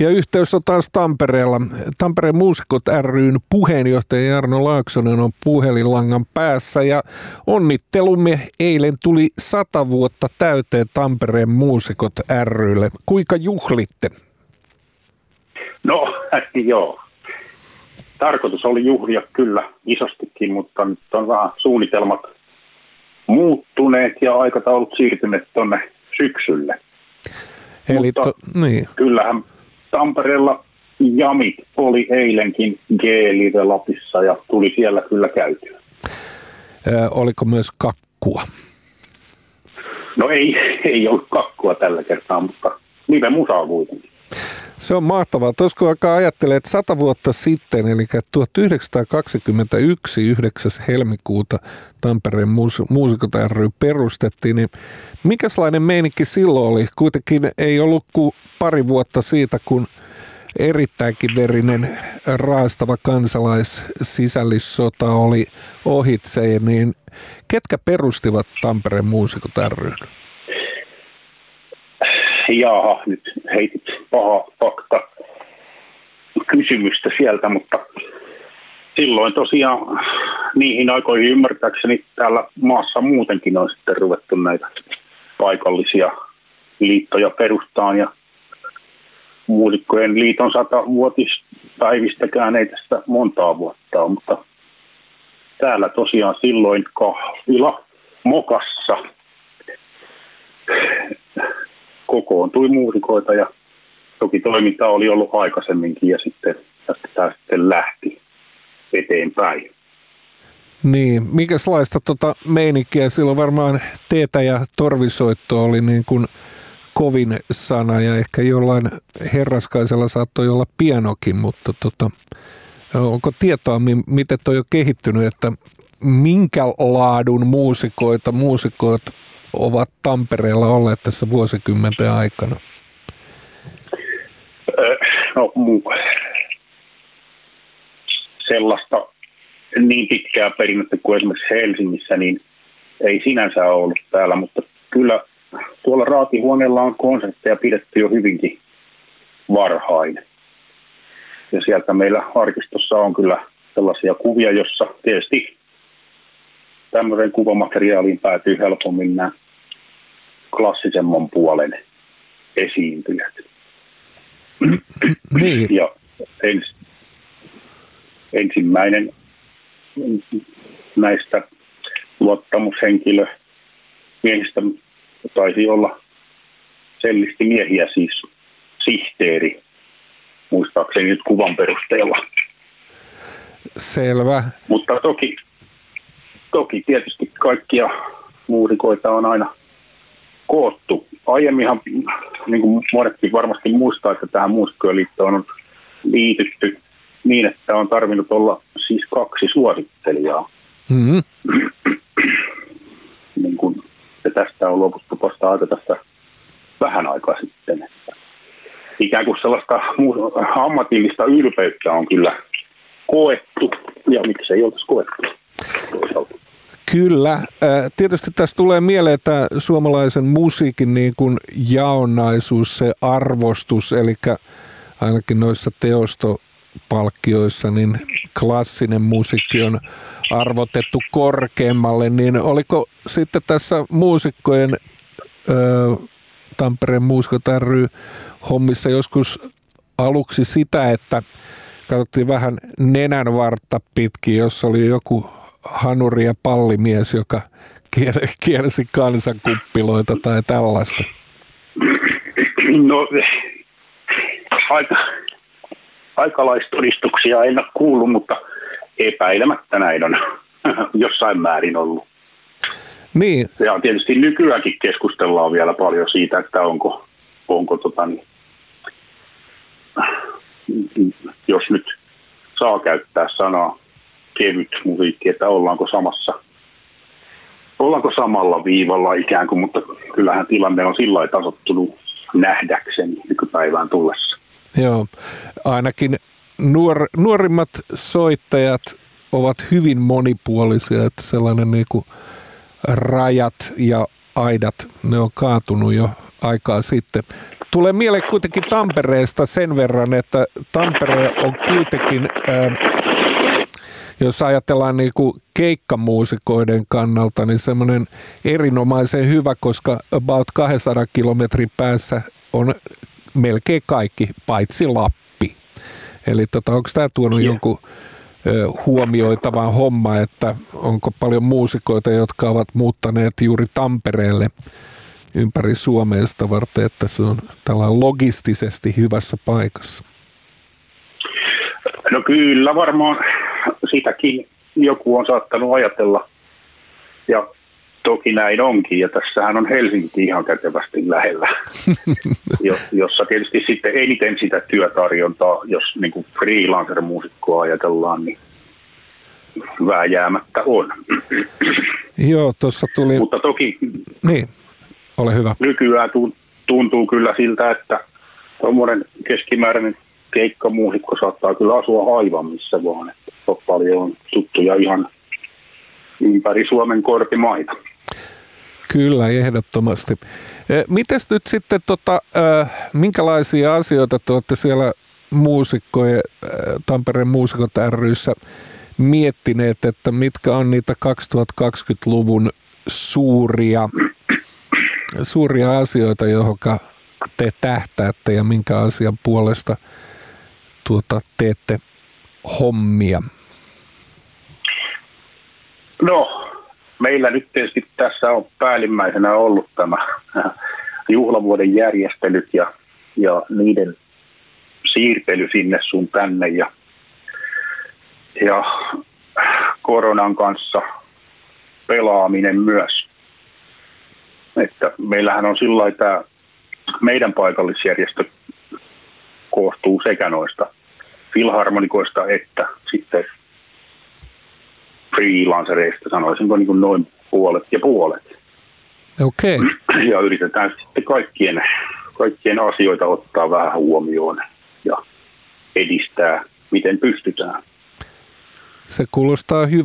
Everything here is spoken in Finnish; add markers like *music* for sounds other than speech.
Ja yhteys on taas Tampereella. Tampereen muusikot ryn puheenjohtaja Jarno Laaksonen on puhelinlangan päässä ja onnittelumme eilen tuli sata vuotta täyteen Tampereen muusikot rylle. Kuinka juhlitte? No, joo. Tarkoitus oli juhlia kyllä isostikin, mutta nyt on vähän suunnitelmat muuttuneet ja aikataulut siirtyneet tuonne syksylle. Eli to, niin. kyllähän Tampereella jamit oli eilenkin G-Live Lapissa ja tuli siellä kyllä käytyä. Ö, oliko myös kakkua? No ei, ei ollut kakkua tällä kertaa, mutta live musaa kuitenkin. Se on mahtavaa. Tuossa kun alkaa ajattelee, että sata vuotta sitten, eli 1921, 9. helmikuuta Tampereen muusikot ry perustettiin, niin mikäslainen meininki silloin oli? Kuitenkin ei ollut kuin pari vuotta siitä, kun erittäinkin verinen raastava kansalaissisällissota oli ohitse, niin ketkä perustivat Tampereen muusikot ry? Jaha, nyt heitit paha fakta kysymystä sieltä, mutta silloin tosiaan niihin aikoihin ymmärtääkseni täällä maassa muutenkin on sitten ruvettu näitä paikallisia liittoja perustaan ja muusikkojen liiton satavuotispäivistäkään ei tästä montaa vuotta ole, mutta täällä tosiaan silloin kahvila Mokassa kokoontui muusikoita ja toki toiminta oli ollut aikaisemminkin ja sitten tämä sitten lähti eteenpäin. Niin, mikäslaista tota meininkiä silloin varmaan teetä ja torvisoitto oli niin kuin kovin sana ja ehkä jollain herraskaisella saattoi olla pienokin, mutta tota, onko tietoa, miten toi on kehittynyt, että minkä laadun muusikoita, muusikoit ovat Tampereella olleet tässä vuosikymmenten aikana? No, sellaista niin pitkää perinnettä kuin esimerkiksi Helsingissä, niin ei sinänsä ole ollut täällä, mutta kyllä tuolla raatihuoneella on konsertteja pidetty jo hyvinkin varhain. Ja sieltä meillä arkistossa on kyllä sellaisia kuvia, jossa tietysti tämmöiseen kuvamateriaaliin päätyy helpommin nämä klassisemman puolen esiintyjät. Niin. *clears throat* Ja ens, ensimmäinen näistä luottamushenkilö miehistä taisi olla sellisti miehiä siis sihteeri, muistaakseni nyt kuvan perusteella. Selvä. Mutta toki, toki tietysti kaikkia muurikoita on aina koottu. Aiemminhan, niin kuin monetkin varmasti muistaa, että tähän muusikkojen on liitytty niin, että on tarvinnut olla siis kaksi suosittelijaa. Mm-hmm. *clears throat* niin kuin, ja tästä on luovuttu vasta aika tästä vähän aikaa sitten. Ikään kuin sellaista ammatillista ylpeyttä on kyllä koettu, ja miksei oltaisi koettu toisaalta. Kyllä. Tietysti tässä tulee mieleen, että suomalaisen musiikin niin kuin jaonnaisuus, se arvostus, eli ainakin noissa teostopalkkioissa, niin klassinen musiikki on arvotettu korkeammalle, niin oliko sitten tässä muusikkojen Tampereen muusikot ry hommissa joskus aluksi sitä, että katsottiin vähän nenän vartta pitkin, jos oli joku hanuri ja pallimies, joka kiersi kansankuppiloita tai tällaista? No, aika, aikalaistodistuksia en ole kuullut, mutta epäilemättä näin on *laughs* jossain määrin ollut. Niin. Ja tietysti nykyäänkin keskustellaan vielä paljon siitä, että onko, onko tota, niin, jos nyt saa käyttää sanaa kevyt musiikki, että ollaanko samassa ollaanko samalla viivalla ikään kuin, mutta kyllähän tilanne on sillä lailla tasottunut nähdäkseni nykypäivään tullessa. Joo, ainakin nuor, nuorimmat soittajat ovat hyvin monipuolisia, että sellainen niin kuin rajat ja aidat, ne on kaatunut jo aikaa sitten. Tulee mieleen kuitenkin Tampereesta sen verran, että Tampere on kuitenkin, jos ajatellaan niin kuin keikkamuusikoiden kannalta, niin semmoinen erinomaisen hyvä, koska about 200 kilometrin päässä on melkein kaikki, paitsi Lappi. Eli tota, onko tämä tuonut yeah. jonkun huomioitava homma, että onko paljon muusikoita, jotka ovat muuttaneet juuri Tampereelle ympäri Suomea sitä varten, että se on tällainen logistisesti hyvässä paikassa? No kyllä varmaan sitäkin joku on saattanut ajatella. Ja toki näin onkin, ja tässähän on Helsinki ihan kätevästi lähellä, *laughs* jossa tietysti sitten eniten sitä työtarjontaa, jos niin kuin freelancer-muusikkoa ajatellaan, niin vääjäämättä on. *clears throat* Joo, tuossa tuli... Mutta toki niin, ole hyvä. nykyään tuntuu kyllä siltä, että tuommoinen keskimääräinen keikkamuusikko saattaa kyllä asua aivan missä vaan. Että paljon tuttuja ihan ympäri Suomen korpimaita. Kyllä, ehdottomasti. E, mites nyt sitten, tota, minkälaisia asioita te olette siellä muusikkojen, Tampereen muusikot ryssä miettineet, että mitkä on niitä 2020-luvun suuria, suuria asioita, johon te tähtäätte ja minkä asian puolesta tuota, teette hommia? No, meillä nyt tietysti tässä on päällimmäisenä ollut tämä *laughs* juhlavuoden järjestelyt ja, ja niiden siirtely sinne sun tänne ja, ja koronan kanssa pelaaminen myös. Että meillähän on sillä tämä meidän paikallisjärjestö koostuu sekä noista filharmonikoista että sitten freelancereista, sanoisinko niin kuin noin puolet ja puolet. Okei. Okay. *clears throat* Ja yritetään sitten kaikkien, kaikkien asioita ottaa vähän huomioon ja edistää, miten pystytään. Se kuulostaa hyvä.